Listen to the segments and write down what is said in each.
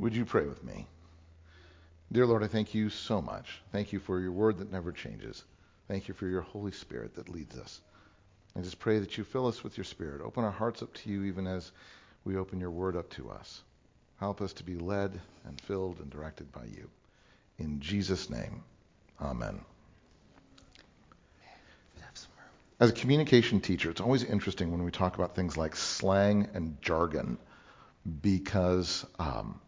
Would you pray with me? Dear Lord, I thank you so much. Thank you for your word that never changes. Thank you for your Holy Spirit that leads us. I just pray that you fill us with your Spirit. Open our hearts up to you even as we open your word up to us. Help us to be led and filled and directed by you. In Jesus' name, amen. As a communication teacher, it's always interesting when we talk about things like slang and jargon because um,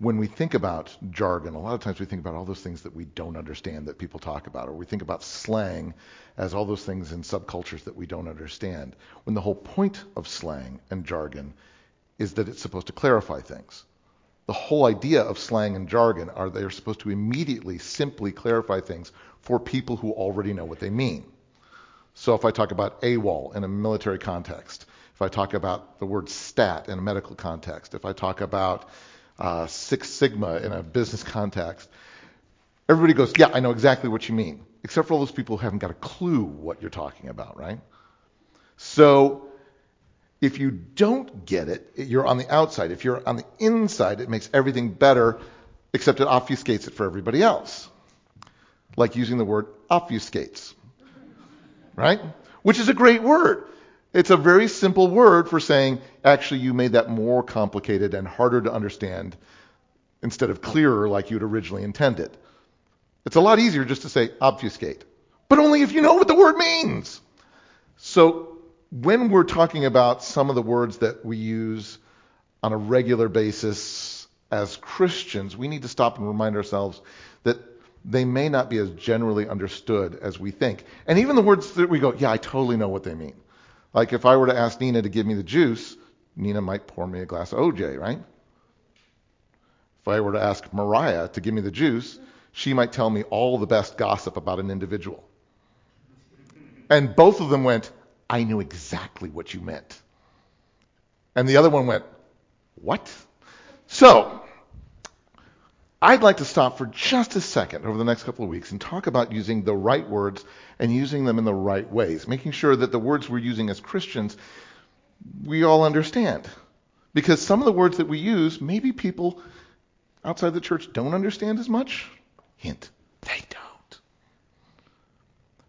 when we think about jargon, a lot of times we think about all those things that we don't understand that people talk about, or we think about slang as all those things in subcultures that we don't understand. When the whole point of slang and jargon is that it's supposed to clarify things. The whole idea of slang and jargon are they're supposed to immediately simply clarify things for people who already know what they mean. So if I talk about AWOL in a military context, if I talk about the word stat in a medical context, if I talk about uh, Six Sigma in a business context, everybody goes, yeah, I know exactly what you mean. Except for all those people who haven't got a clue what you're talking about, right? So if you don't get it, you're on the outside. If you're on the inside, it makes everything better, except it obfuscates it for everybody else. Like using the word obfuscates right? Which is a great word. It's a very simple word for saying, actually, you made that more complicated and harder to understand instead of clearer like you'd originally intended. It's a lot easier just to say obfuscate, but only if you know what the word means. So when we're talking about some of the words that we use on a regular basis as Christians, we need to stop and remind ourselves that they may not be as generally understood as we think. And even the words that we go, yeah, I totally know what they mean. Like if I were to ask Nina to give me the juice, Nina might pour me a glass of OJ, right? If I were to ask Mariah to give me the juice, she might tell me all the best gossip about an individual. And both of them went, I knew exactly what you meant. And the other one went, What? So, I'd like to stop for just a second over the next couple of weeks and talk about using the right words and using them in the right ways, making sure that the words we're using as Christians we all understand. Because some of the words that we use, maybe people outside the church don't understand as much. Hint, they don't.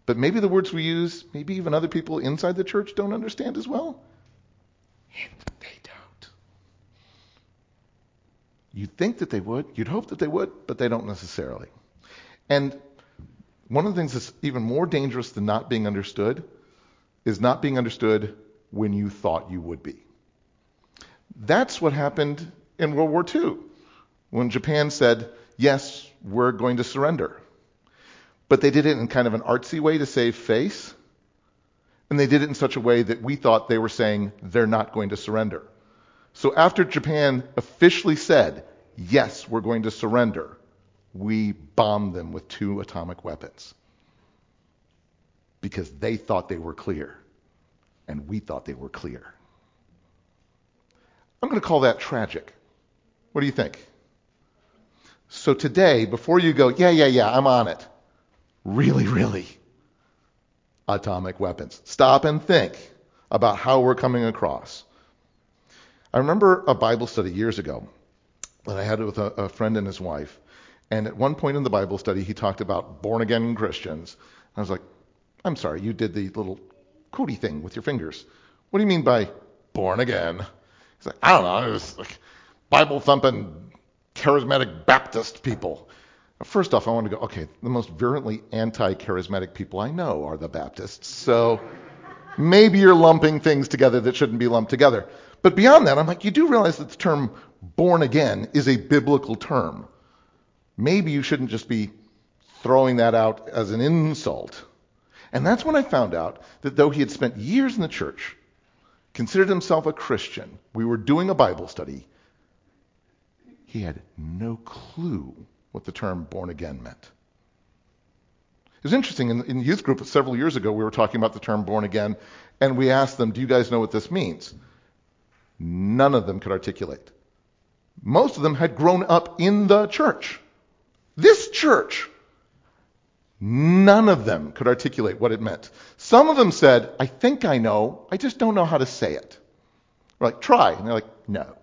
But maybe the words we use, maybe even other people inside the church don't understand as well. Hint, they You'd think that they would, you'd hope that they would, but they don't necessarily. And one of the things that's even more dangerous than not being understood is not being understood when you thought you would be. That's what happened in World War II when Japan said, yes, we're going to surrender. But they did it in kind of an artsy way to save face. And they did it in such a way that we thought they were saying they're not going to surrender. So after Japan officially said, yes, we're going to surrender, we bombed them with two atomic weapons. Because they thought they were clear, and we thought they were clear. I'm going to call that tragic. What do you think? So today, before you go, yeah, yeah, yeah, I'm on it, really, really, atomic weapons. Stop and think about how we're coming across. I remember a Bible study years ago that I had with a, a friend and his wife. And at one point in the Bible study, he talked about born again Christians. I was like, I'm sorry, you did the little quotey thing with your fingers. What do you mean by born again? He's like, I don't know. It was like Bible thumping, charismatic Baptist people. First off, I want to go, okay, the most virulently anti charismatic people I know are the Baptists. So maybe you're lumping things together that shouldn't be lumped together. But beyond that, I'm like, you do realize that the term born again is a biblical term. Maybe you shouldn't just be throwing that out as an insult. And that's when I found out that though he had spent years in the church, considered himself a Christian, we were doing a Bible study, he had no clue what the term born again meant. It was interesting, in, in youth group several years ago, we were talking about the term born again, and we asked them, Do you guys know what this means? None of them could articulate. Most of them had grown up in the church. This church. None of them could articulate what it meant. Some of them said, I think I know, I just don't know how to say it. We're like, try. And they're like, no.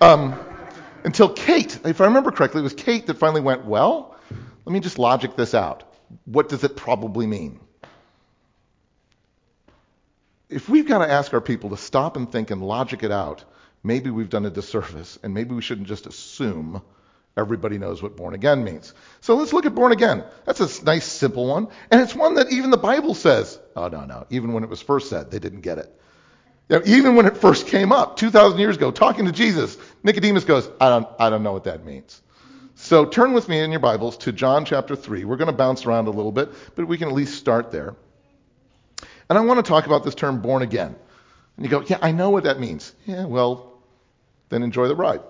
Um, Until Kate, if I remember correctly, it was Kate that finally went, well, let me just logic this out. What does it probably mean? If we've got to ask our people to stop and think and logic it out, maybe we've done a disservice, and maybe we shouldn't just assume everybody knows what born again means. So let's look at born again. That's a nice, simple one, and it's one that even the Bible says, oh, no, no, even when it was first said, they didn't get it. You know, even when it first came up 2,000 years ago, talking to Jesus, Nicodemus goes, I don't, I don't know what that means. So turn with me in your Bibles to John chapter 3. We're going to bounce around a little bit, but we can at least start there. And I want to talk about this term born again. And you go, yeah, I know what that means. Yeah, well, then enjoy the ride.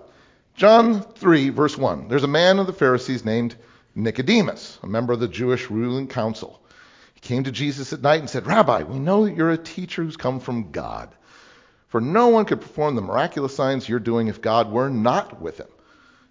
John 3, verse 1. There's a man of the Pharisees named Nicodemus, a member of the Jewish ruling council. He came to Jesus at night and said, Rabbi, we know that you're a teacher who's come from God. For no one could perform the miraculous signs you're doing if God were not with him.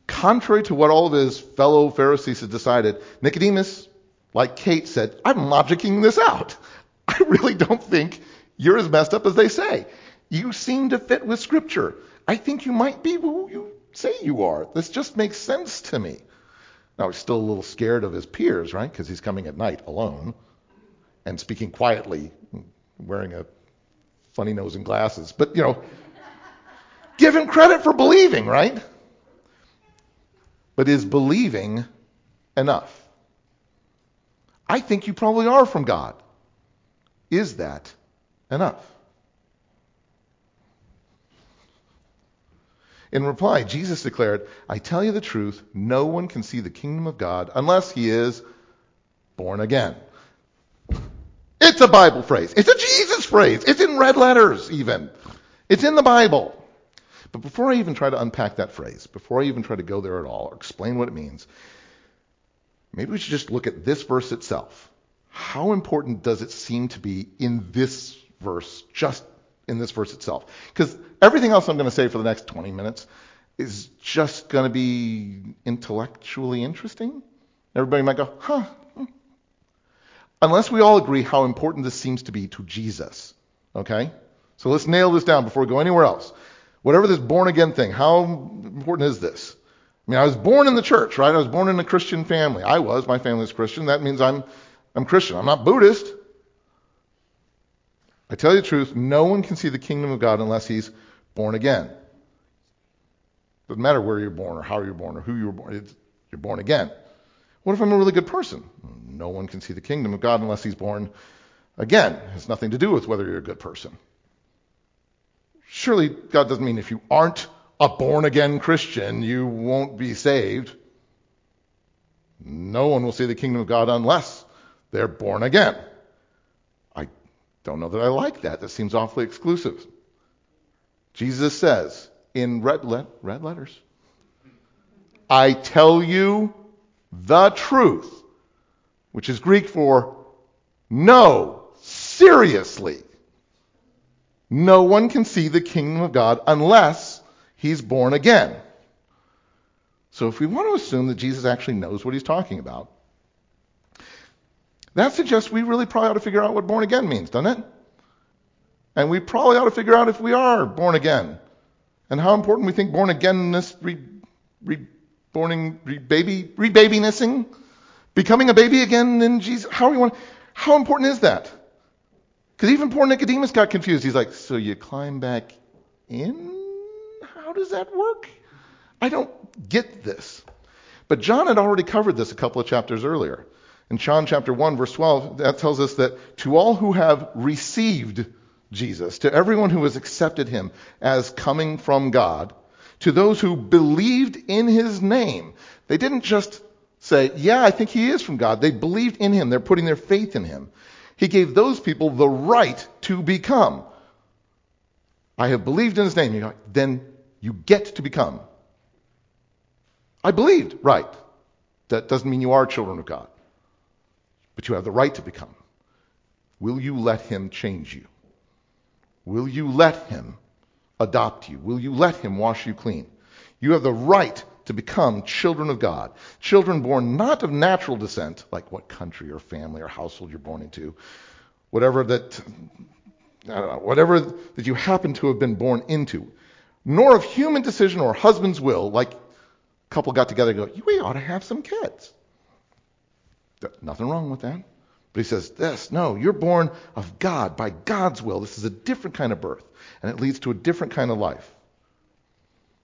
Contrary to what all of his fellow Pharisees had decided, Nicodemus, like Kate, said, I'm logicking this out. I really don't think you're as messed up as they say. You seem to fit with Scripture. I think you might be who you say you are. This just makes sense to me. Now, he's still a little scared of his peers, right? Because he's coming at night alone and speaking quietly, wearing a funny nose and glasses. But, you know, give him credit for believing, right? But is believing enough? I think you probably are from God. Is that enough? In reply, Jesus declared, I tell you the truth, no one can see the kingdom of God unless he is born again. It's a Bible phrase. It's a Jesus phrase. It's in red letters, even. It's in the Bible. But before I even try to unpack that phrase, before I even try to go there at all or explain what it means, maybe we should just look at this verse itself how important does it seem to be in this verse, just in this verse itself? Because everything else I'm going to say for the next 20 minutes is just going to be intellectually interesting. Everybody might go, huh. Hmm. Unless we all agree how important this seems to be to Jesus. Okay? So let's nail this down before we go anywhere else. Whatever this born again thing, how important is this? I mean, I was born in the church, right? I was born in a Christian family. I was. My family is Christian. That means I'm I'm Christian. I'm not Buddhist. I tell you the truth, no one can see the kingdom of God unless he's born again. Doesn't matter where you're born or how you're born or who you were born. It's, you're born again. What if I'm a really good person? No one can see the kingdom of God unless he's born again. It has nothing to do with whether you're a good person. Surely God doesn't mean if you aren't a born again Christian, you won't be saved. No one will see the kingdom of God unless they're born again. Don't know that I like that. That seems awfully exclusive. Jesus says in red, le- red letters, I tell you the truth, which is Greek for no, seriously. No one can see the kingdom of God unless he's born again. So if we want to assume that Jesus actually knows what he's talking about, that suggests we really probably ought to figure out what born again means, doesn't it? And we probably ought to figure out if we are born again and how important we think born againness, re, reborning, re-baby, rebabinessing, becoming a baby again in Jesus. How, how important is that? Because even poor Nicodemus got confused. He's like, so you climb back in? How does that work? I don't get this. But John had already covered this a couple of chapters earlier. In John chapter 1, verse 12, that tells us that to all who have received Jesus, to everyone who has accepted him as coming from God, to those who believed in his name, they didn't just say, Yeah, I think he is from God. They believed in him, they're putting their faith in him. He gave those people the right to become. I have believed in his name. Go, then you get to become. I believed, right. That doesn't mean you are children of God you have the right to become. Will you let him change you? Will you let him adopt you? Will you let him wash you clean? You have the right to become children of God. Children born not of natural descent, like what country or family or household you're born into, whatever that, know, whatever that you happen to have been born into, nor of human decision or husband's will, like a couple got together and go, we ought to have some kids. Nothing wrong with that. But he says, this, no, you're born of God, by God's will. This is a different kind of birth, and it leads to a different kind of life.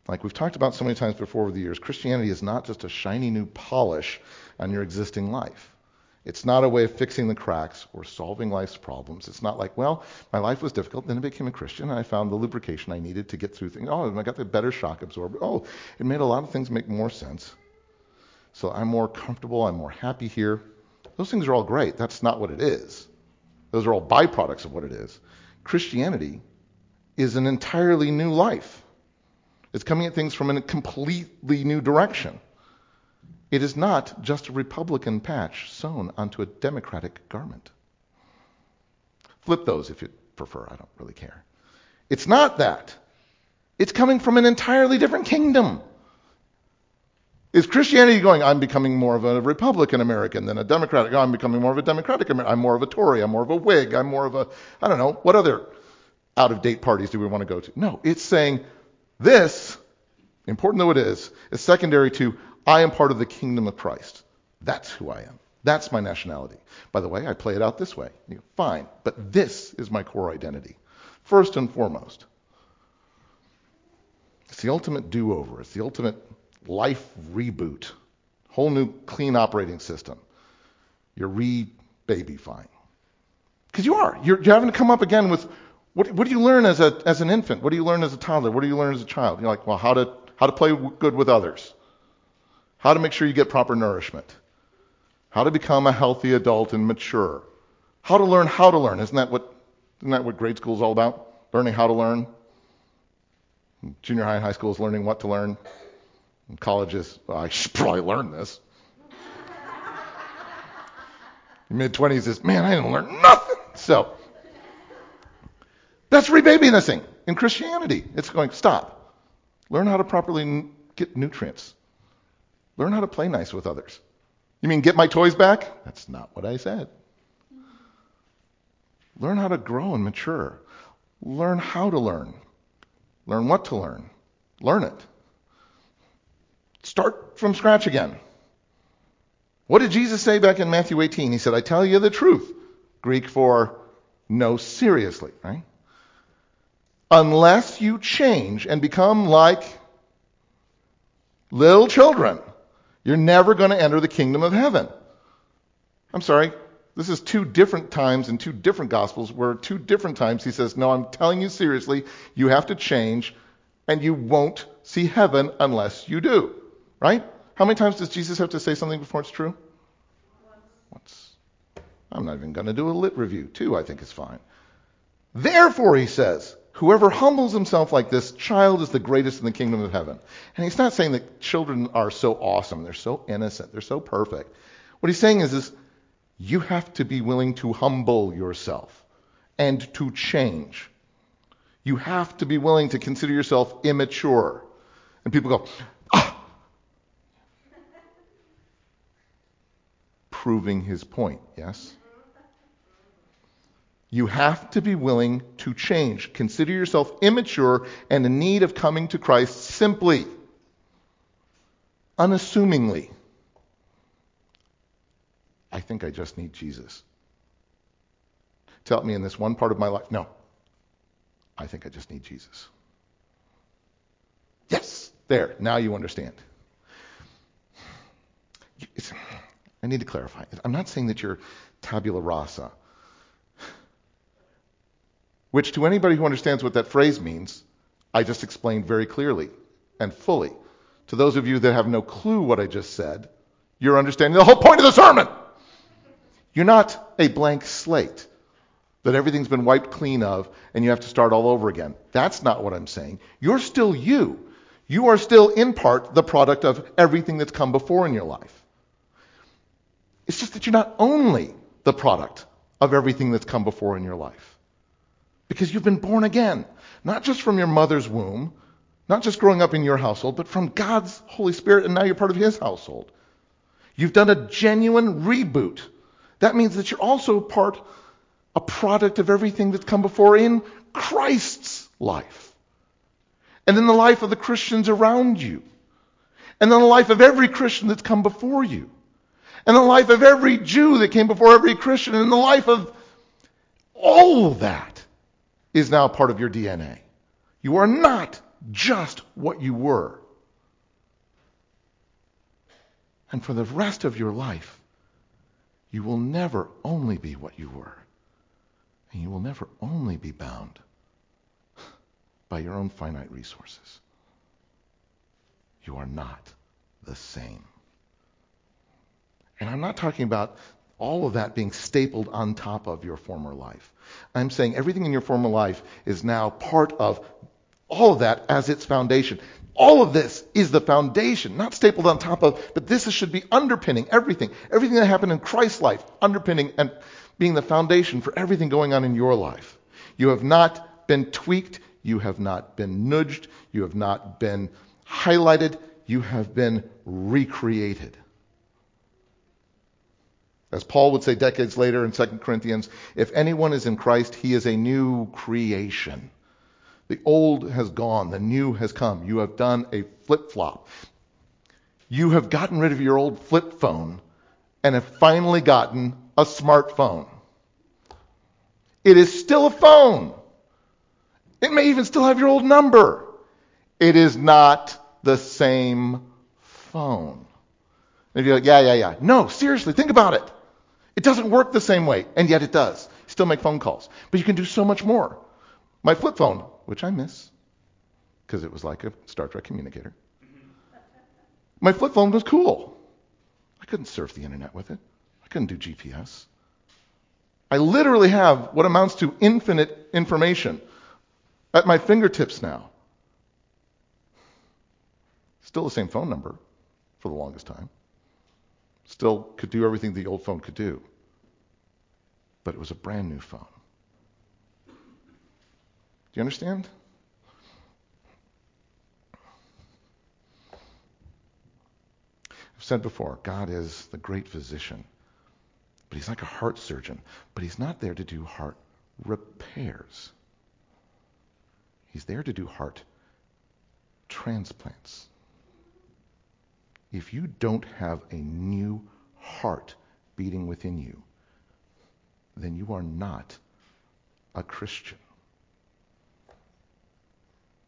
Like we've talked about so many times before over the years, Christianity is not just a shiny new polish on your existing life. It's not a way of fixing the cracks or solving life's problems. It's not like, well, my life was difficult, then I became a Christian, and I found the lubrication I needed to get through things. Oh, I got the better shock absorber. Oh, it made a lot of things make more sense. So I'm more comfortable, I'm more happy here. Those things are all great. That's not what it is. Those are all byproducts of what it is. Christianity is an entirely new life. It's coming at things from a completely new direction. It is not just a Republican patch sewn onto a Democratic garment. Flip those if you prefer. I don't really care. It's not that. It's coming from an entirely different kingdom. Is Christianity going, I'm becoming more of a Republican American than a Democratic? I'm becoming more of a Democratic American. I'm more of a Tory. I'm more of a Whig. I'm more of a, I don't know, what other out of date parties do we want to go to? No, it's saying this, important though it is, is secondary to I am part of the kingdom of Christ. That's who I am. That's my nationality. By the way, I play it out this way. Go, Fine, but this is my core identity. First and foremost, it's the ultimate do over. It's the ultimate life reboot. Whole new clean operating system. You're re babyfying. Because you are. You're, you're having to come up again with what, what do you learn as, a, as an infant? What do you learn as a toddler? What do you learn as a child? You're like, well, how to, how to play good with others how to make sure you get proper nourishment, how to become a healthy adult and mature, how to learn how to learn. Isn't that what, isn't that what grade school is all about? Learning how to learn. Junior high and high school is learning what to learn. And college is, well, I should probably learn this. Mid 20s is, man, I didn't learn nothing. So, that's thing in Christianity. It's going, stop. Learn how to properly get nutrients. Learn how to play nice with others. You mean get my toys back? That's not what I said. Learn how to grow and mature. Learn how to learn. Learn what to learn. Learn it. Start from scratch again. What did Jesus say back in Matthew 18? He said, I tell you the truth. Greek for no, seriously, right? Unless you change and become like little children, you're never going to enter the kingdom of heaven. I'm sorry. This is two different times in two different gospels where two different times he says, No, I'm telling you seriously, you have to change and you won't see heaven unless you do. Right? How many times does Jesus have to say something before it's true? Once. I'm not even going to do a lit review. Two, I think, is fine. Therefore, he says, Whoever humbles himself like this child is the greatest in the kingdom of heaven. And he's not saying that children are so awesome, they're so innocent, they're so perfect. What he's saying is, is you have to be willing to humble yourself and to change. You have to be willing to consider yourself immature. And people go, Proving his point, yes? You have to be willing to change. Consider yourself immature and in need of coming to Christ simply, unassumingly. I think I just need Jesus. To help me in this one part of my life. No. I think I just need Jesus. Yes, there. Now you understand. It's, I need to clarify. I'm not saying that you're tabula rasa which to anybody who understands what that phrase means, I just explained very clearly and fully. To those of you that have no clue what I just said, you're understanding the whole point of the sermon. You're not a blank slate that everything's been wiped clean of and you have to start all over again. That's not what I'm saying. You're still you. You are still in part the product of everything that's come before in your life. It's just that you're not only the product of everything that's come before in your life because you've been born again, not just from your mother's womb, not just growing up in your household, but from God's Holy Spirit, and now you're part of His household. You've done a genuine reboot. That means that you're also part, a product of everything that's come before in Christ's life. And in the life of the Christians around you. and in the life of every Christian that's come before you, and the life of every Jew that came before every Christian, and the life of all of that is now part of your DNA. You are not just what you were. And for the rest of your life, you will never only be what you were. And you will never only be bound by your own finite resources. You are not the same. And I'm not talking about all of that being stapled on top of your former life. I'm saying everything in your former life is now part of all of that as its foundation. All of this is the foundation, not stapled on top of, but this should be underpinning everything. Everything that happened in Christ's life, underpinning and being the foundation for everything going on in your life. You have not been tweaked. You have not been nudged. You have not been highlighted. You have been recreated. As Paul would say decades later in 2 Corinthians, if anyone is in Christ, he is a new creation. The old has gone, the new has come. You have done a flip flop. You have gotten rid of your old flip phone and have finally gotten a smartphone. It is still a phone. It may even still have your old number. It is not the same phone. And you're like, yeah, yeah, yeah. No, seriously, think about it. It doesn't work the same way, and yet it does. Still make phone calls. But you can do so much more. My flip phone, which I miss, because it was like a Star Trek communicator. My flip phone was cool. I couldn't surf the internet with it. I couldn't do GPS. I literally have what amounts to infinite information at my fingertips now. Still the same phone number for the longest time. Still could do everything the old phone could do. But it was a brand new phone. Do you understand? I've said before, God is the great physician, but he's like a heart surgeon, but he's not there to do heart repairs. He's there to do heart transplants if you don't have a new heart beating within you, then you are not a Christian.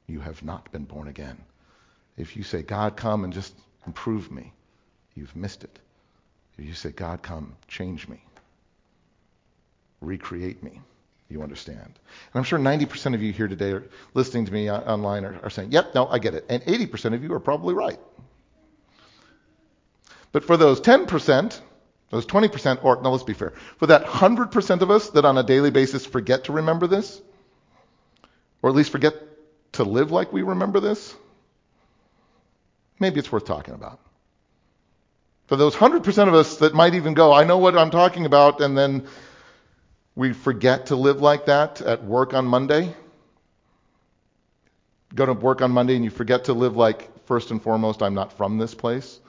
You have not been born again. If you say, God, come and just improve me, you've missed it. If you say, God, come, change me, recreate me, you understand. And I'm sure 90% of you here today are listening to me online are, are saying, yep, no, I get it. And 80% of you are probably right. But for those 10%, those 20%, or no, let's be fair, for that 100% of us that on a daily basis forget to remember this, or at least forget to live like we remember this, maybe it's worth talking about. For those 100% of us that might even go, I know what I'm talking about, and then we forget to live like that at work on Monday. Go to work on Monday and you forget to live like, first and foremost, I'm not from this place.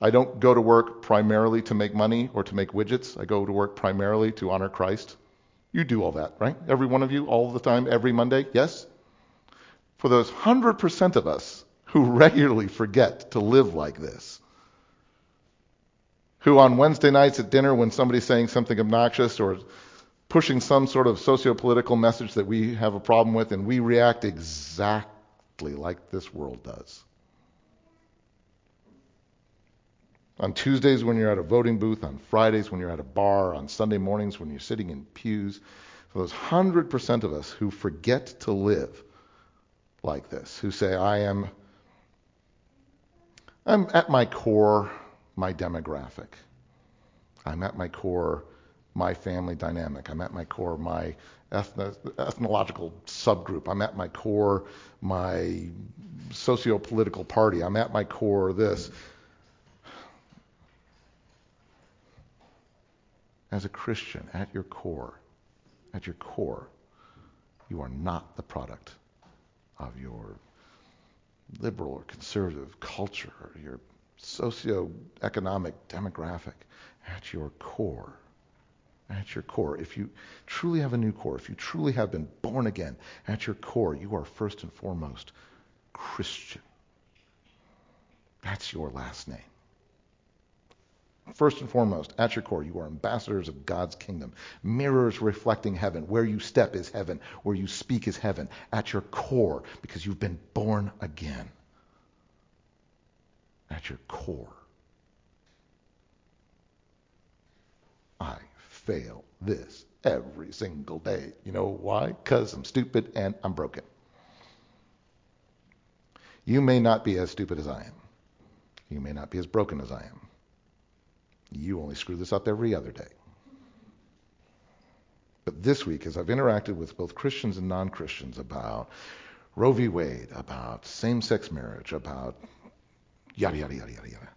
I don't go to work primarily to make money or to make widgets. I go to work primarily to honor Christ. You do all that, right? Every one of you, all the time, every Monday? Yes? For those 100% of us who regularly forget to live like this, who on Wednesday nights at dinner, when somebody's saying something obnoxious or pushing some sort of socio-political message that we have a problem with, and we react exactly like this world does. On Tuesdays when you're at a voting booth, on Fridays when you're at a bar, on Sunday mornings when you're sitting in pews. For those 100% of us who forget to live like this, who say, I am I'm at my core my demographic. I'm at my core my family dynamic. I'm at my core my ethno- ethnological subgroup. I'm at my core my socio-political party. I'm at my core this. As a Christian, at your core, at your core, you are not the product of your liberal or conservative culture or your socioeconomic demographic. At your core, at your core, if you truly have a new core, if you truly have been born again, at your core, you are first and foremost Christian. That's your last name. First and foremost, at your core, you are ambassadors of God's kingdom, mirrors reflecting heaven. Where you step is heaven, where you speak is heaven. At your core, because you've been born again. At your core. I fail this every single day. You know why? Because I'm stupid and I'm broken. You may not be as stupid as I am. You may not be as broken as I am. You only screw this up every other day. But this week, as I've interacted with both Christians and non Christians about Roe v. Wade, about same sex marriage, about yada, yada, yada, yada, yada,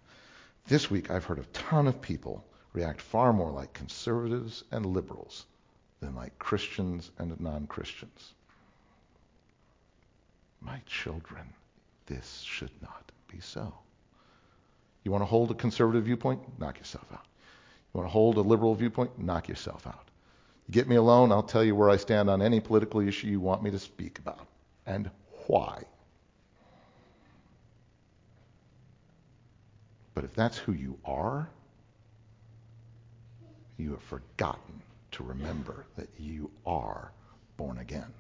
this week I've heard a ton of people react far more like conservatives and liberals than like Christians and non Christians. My children, this should not be so. You want to hold a conservative viewpoint? Knock yourself out. You want to hold a liberal viewpoint? Knock yourself out. You get me alone, I'll tell you where I stand on any political issue you want me to speak about and why. But if that's who you are, you have forgotten to remember that you are born again.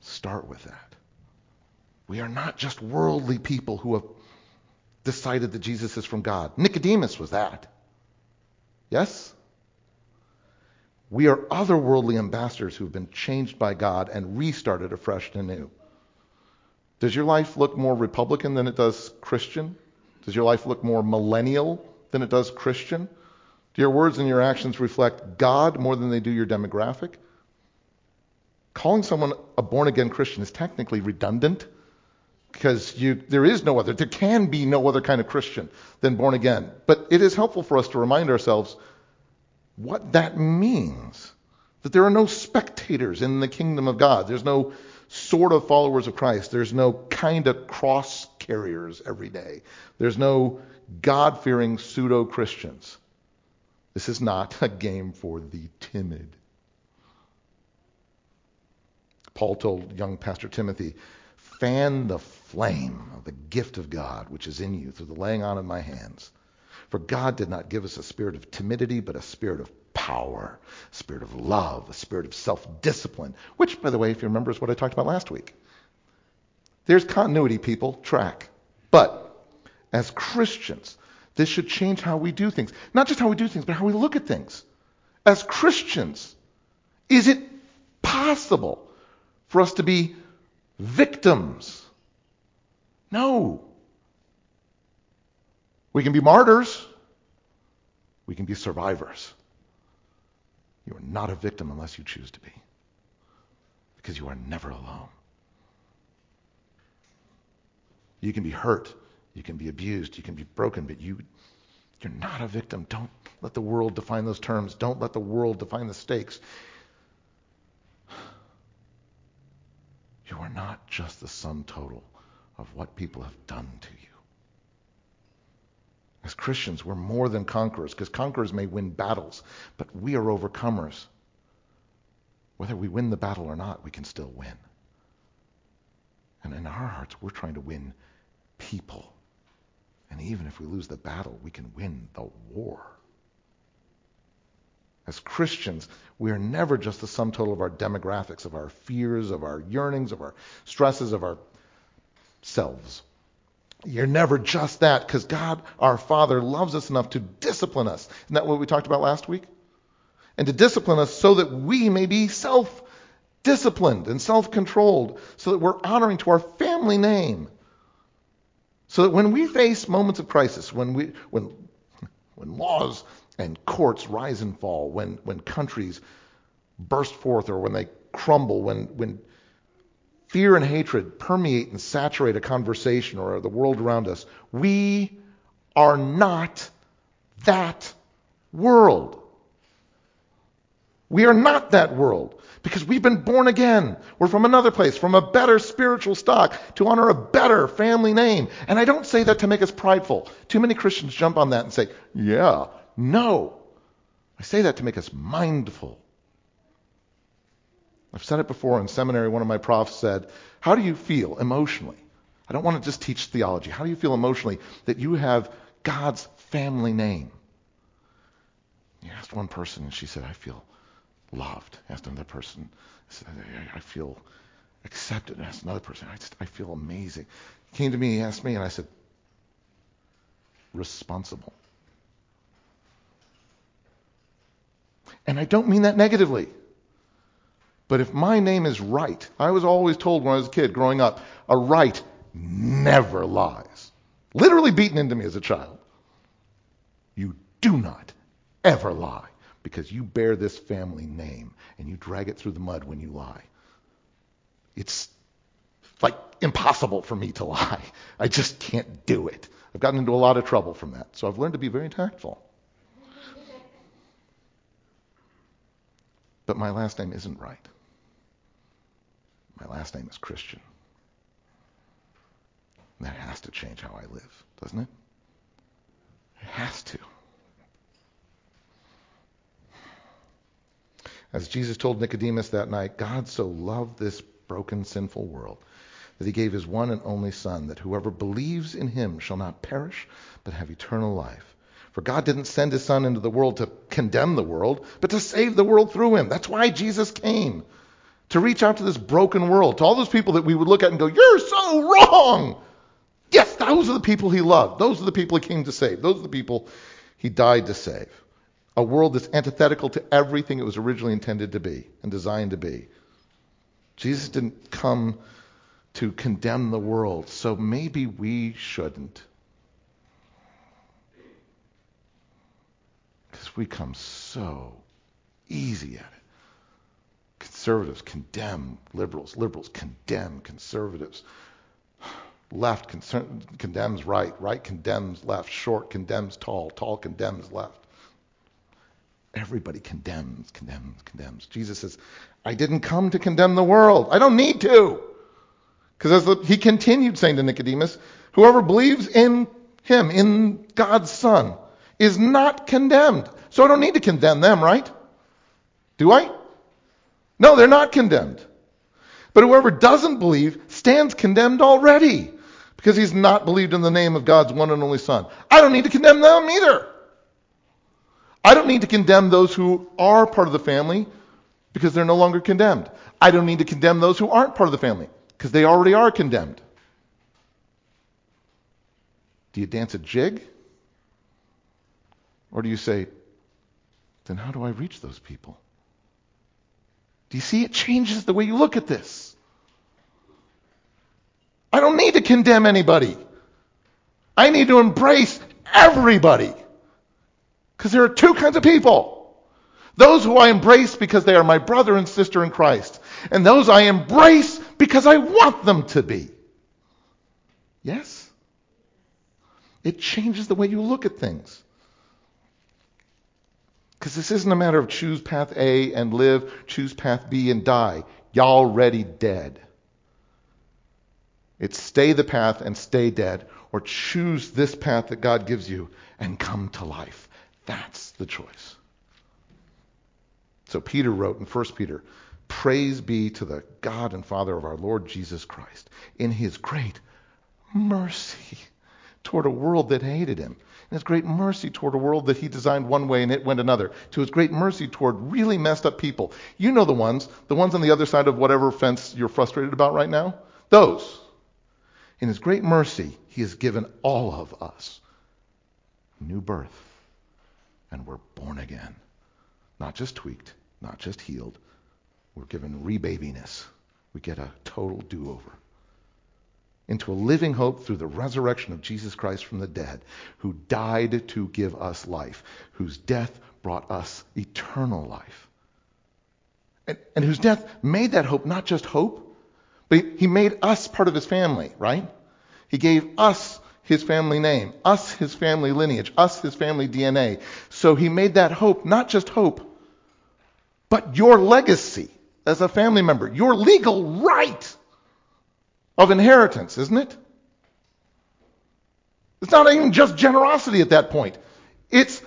Start with that. We are not just worldly people who have decided that Jesus is from God. Nicodemus was that. Yes? We are otherworldly ambassadors who have been changed by God and restarted afresh and anew. Does your life look more Republican than it does Christian? Does your life look more millennial than it does Christian? Do your words and your actions reflect God more than they do your demographic? Calling someone a born again Christian is technically redundant because there is no other, there can be no other kind of Christian than born again. But it is helpful for us to remind ourselves what that means. That there are no spectators in the kingdom of God. There's no sort of followers of Christ. There's no kind of cross carriers every day. There's no God fearing pseudo Christians. This is not a game for the timid. Paul told young Pastor Timothy, fan the flame of the gift of God which is in you through the laying on of my hands. For God did not give us a spirit of timidity, but a spirit of power, a spirit of love, a spirit of self discipline, which, by the way, if you remember, is what I talked about last week. There's continuity, people, track. But as Christians, this should change how we do things. Not just how we do things, but how we look at things. As Christians, is it possible for us to be victims no. We can be martyrs. We can be survivors. You are not a victim unless you choose to be. Because you are never alone. You can be hurt. You can be abused. You can be broken, but you, you're not a victim. Don't let the world define those terms. Don't let the world define the stakes. You are not just the sum total of what people have done to you. As Christians, we're more than conquerors, because conquerors may win battles, but we are overcomers. Whether we win the battle or not, we can still win. And in our hearts, we're trying to win people. And even if we lose the battle, we can win the war. As Christians, we are never just the sum total of our demographics, of our fears, of our yearnings, of our stresses, of our selves. You're never just that because God, our Father, loves us enough to discipline us. Isn't that what we talked about last week? And to discipline us so that we may be self disciplined and self controlled, so that we're honoring to our family name. So that when we face moments of crisis, when, we, when, when laws and courts rise and fall, when, when countries burst forth or when they crumble, when, when fear and hatred permeate and saturate a conversation or the world around us. We are not that world. We are not that world because we've been born again. We're from another place, from a better spiritual stock to honor a better family name. And I don't say that to make us prideful. Too many Christians jump on that and say, yeah, no. I say that to make us mindful I've said it before in seminary. One of my profs said, How do you feel emotionally? I don't want to just teach theology. How do you feel emotionally that you have God's family name? You asked one person, and she said, I feel loved. Asked another person, said, I feel accepted. Asked another person, I, just, I feel amazing. He came to me, he asked me, and I said, responsible. And I don't mean that negatively. But if my name is Wright, I was always told when I was a kid growing up, a Wright never lies. Literally beaten into me as a child. You do not ever lie because you bear this family name and you drag it through the mud when you lie. It's like impossible for me to lie. I just can't do it. I've gotten into a lot of trouble from that. So I've learned to be very tactful. But my last name isn't Wright. Last name is Christian. that has to change how I live, doesn't it? It has to. As Jesus told Nicodemus that night, God so loved this broken, sinful world that he gave his one and only Son, that whoever believes in him shall not perish, but have eternal life. For God didn't send his Son into the world to condemn the world, but to save the world through him. That's why Jesus came. To reach out to this broken world, to all those people that we would look at and go, You're so wrong! Yes, those are the people he loved. Those are the people he came to save. Those are the people he died to save a world that's antithetical to everything it was originally intended to be and designed to be. Jesus didn't come to condemn the world, so maybe we shouldn't. Because we come so easy at it. Conservatives condemn liberals, liberals condemn conservatives. Left con- condemns right, right condemns left, short condemns tall, tall condemns left. Everybody condemns, condemns, condemns. Jesus says, I didn't come to condemn the world. I don't need to. Because as he continued saying to Nicodemus, whoever believes in him, in God's Son, is not condemned. So I don't need to condemn them, right? Do I? No, they're not condemned. But whoever doesn't believe stands condemned already because he's not believed in the name of God's one and only Son. I don't need to condemn them either. I don't need to condemn those who are part of the family because they're no longer condemned. I don't need to condemn those who aren't part of the family because they already are condemned. Do you dance a jig? Or do you say, then how do I reach those people? Do you see? It changes the way you look at this. I don't need to condemn anybody. I need to embrace everybody. Because there are two kinds of people. Those who I embrace because they are my brother and sister in Christ. And those I embrace because I want them to be. Yes? It changes the way you look at things. Because this isn't a matter of choose path A and live, choose path B and die. Y'all already dead. It's stay the path and stay dead, or choose this path that God gives you and come to life. That's the choice. So Peter wrote in 1 Peter, Praise be to the God and Father of our Lord Jesus Christ in his great mercy toward a world that hated him. And his great mercy toward a world that he designed one way and it went another. To his great mercy toward really messed up people. You know the ones, the ones on the other side of whatever fence you're frustrated about right now. Those. In his great mercy, he has given all of us new birth and we're born again. Not just tweaked, not just healed. We're given rebabiness. We get a total do over. Into a living hope through the resurrection of Jesus Christ from the dead, who died to give us life, whose death brought us eternal life. And, and whose death made that hope not just hope, but he made us part of his family, right? He gave us his family name, us his family lineage, us his family DNA. So he made that hope not just hope, but your legacy as a family member, your legal right of inheritance, isn't it? It's not even just generosity at that point. It's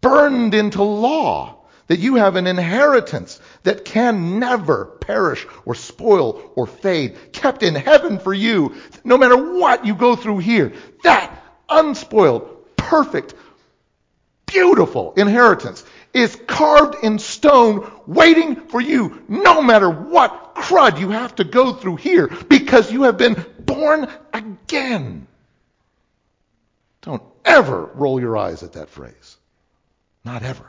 burned into law that you have an inheritance that can never perish or spoil or fade, kept in heaven for you, no matter what you go through here. That unspoiled, perfect, beautiful inheritance is carved in stone, waiting for you, no matter what crud you have to go through here, because you have been born again. Don't ever roll your eyes at that phrase. Not ever.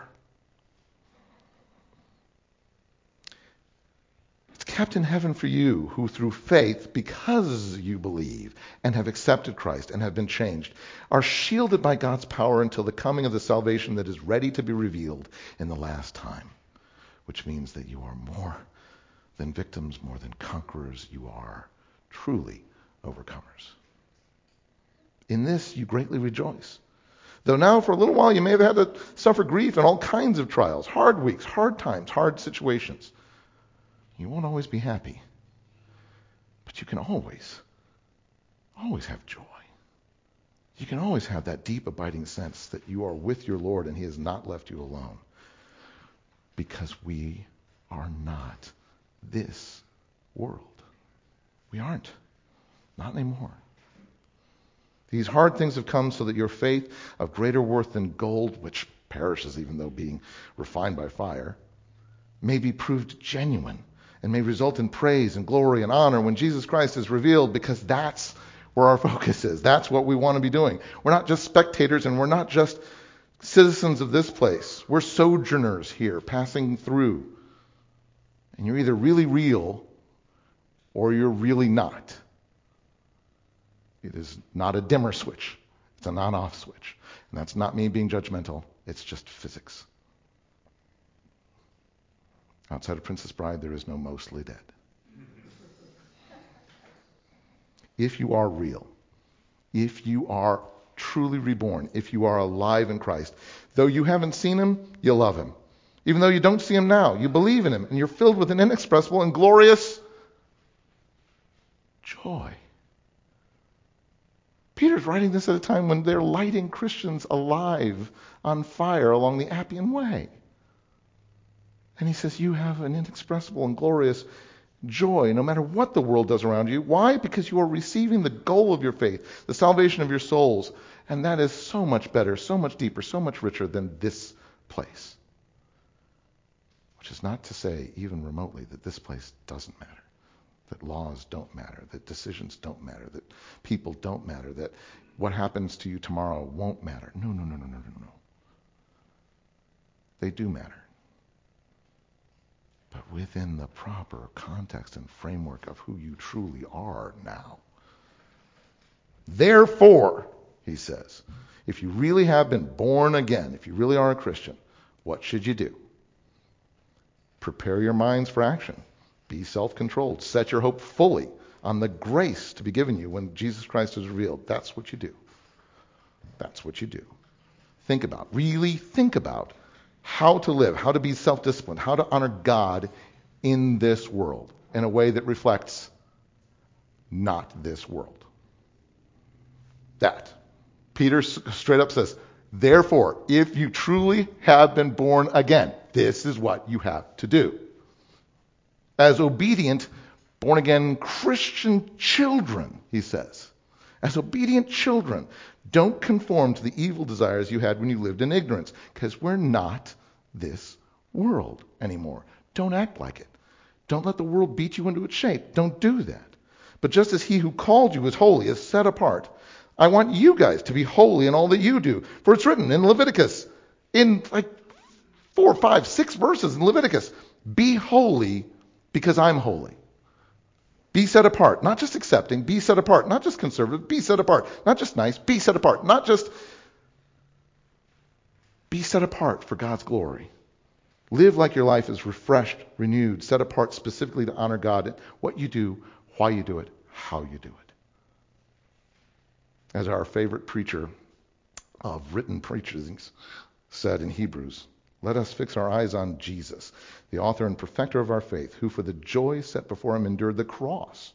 It's kept in heaven for you who through faith, because you believe and have accepted Christ and have been changed, are shielded by God's power until the coming of the salvation that is ready to be revealed in the last time. Which means that you are more than victims, more than conquerors. You are truly overcomers. In this you greatly rejoice. Though now, for a little while, you may have had to suffer grief and all kinds of trials, hard weeks, hard times, hard situations. You won't always be happy. But you can always, always have joy. You can always have that deep, abiding sense that you are with your Lord and He has not left you alone. Because we are not this world. We aren't. Not anymore. These hard things have come so that your faith, of greater worth than gold, which perishes even though being refined by fire, may be proved genuine and may result in praise and glory and honor when Jesus Christ is revealed because that's where our focus is. That's what we want to be doing. We're not just spectators and we're not just citizens of this place. We're sojourners here, passing through. And you're either really real or you're really not. It is not a dimmer switch, it's an on off switch. And that's not me being judgmental, it's just physics. Outside of Princess Bride, there is no mostly dead. If you are real, if you are truly reborn, if you are alive in Christ, though you haven't seen him, you love him. Even though you don't see him now, you believe in him, and you're filled with an inexpressible and glorious joy. Peter's writing this at a time when they're lighting Christians alive on fire along the Appian Way. And he says, You have an inexpressible and glorious joy no matter what the world does around you. Why? Because you are receiving the goal of your faith, the salvation of your souls. And that is so much better, so much deeper, so much richer than this place. Which is not to say, even remotely, that this place doesn't matter, that laws don't matter, that decisions don't matter, that people don't matter, that what happens to you tomorrow won't matter. No, no, no, no, no, no, no. They do matter but within the proper context and framework of who you truly are now. Therefore, he says, if you really have been born again, if you really are a Christian, what should you do? Prepare your minds for action. Be self controlled. Set your hope fully on the grace to be given you when Jesus Christ is revealed. That's what you do. That's what you do. Think about, really think about how to live, how to be self disciplined, how to honor God in this world in a way that reflects not this world. That. Peter straight up says, Therefore, if you truly have been born again, this is what you have to do. As obedient, born again Christian children, he says. As obedient children, don't conform to the evil desires you had when you lived in ignorance, because we're not this world anymore. Don't act like it. Don't let the world beat you into its shape. Don't do that. But just as he who called you is holy, is set apart, I want you guys to be holy in all that you do. For it's written in Leviticus, in like four, five, six verses in Leviticus, be holy because I'm holy. Be set apart, not just accepting, be set apart, not just conservative, be set apart, not just nice, be set apart, not just be set apart for God's glory. Live like your life is refreshed, renewed, set apart specifically to honor God. What you do, why you do it, how you do it. As our favorite preacher of written preachings said in Hebrews, let us fix our eyes on Jesus, the author and perfecter of our faith, who for the joy set before him endured the cross,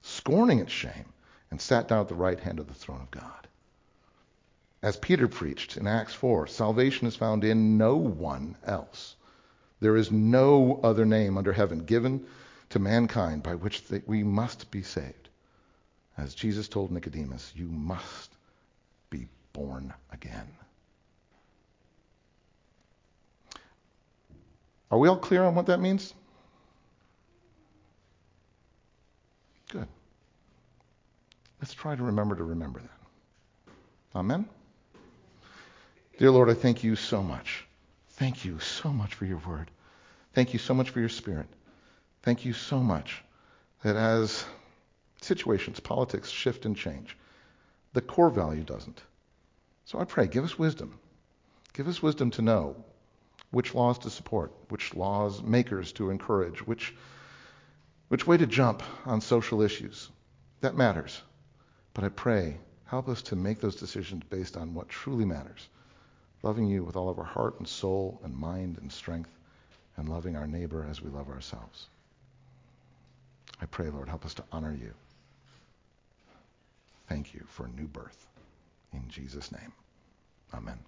scorning its shame, and sat down at the right hand of the throne of God. As Peter preached in Acts 4, salvation is found in no one else. There is no other name under heaven given to mankind by which we must be saved. As Jesus told Nicodemus, you must be born again. Are we all clear on what that means? Good. Let's try to remember to remember that. Amen? Dear Lord, I thank you so much. Thank you so much for your word. Thank you so much for your spirit. Thank you so much that as situations, politics shift and change, the core value doesn't. So I pray, give us wisdom. Give us wisdom to know which laws to support, which laws makers to encourage, which, which way to jump on social issues. That matters. But I pray, help us to make those decisions based on what truly matters loving you with all of our heart and soul and mind and strength, and loving our neighbor as we love ourselves. I pray, Lord, help us to honor you. Thank you for new birth. In Jesus' name, amen.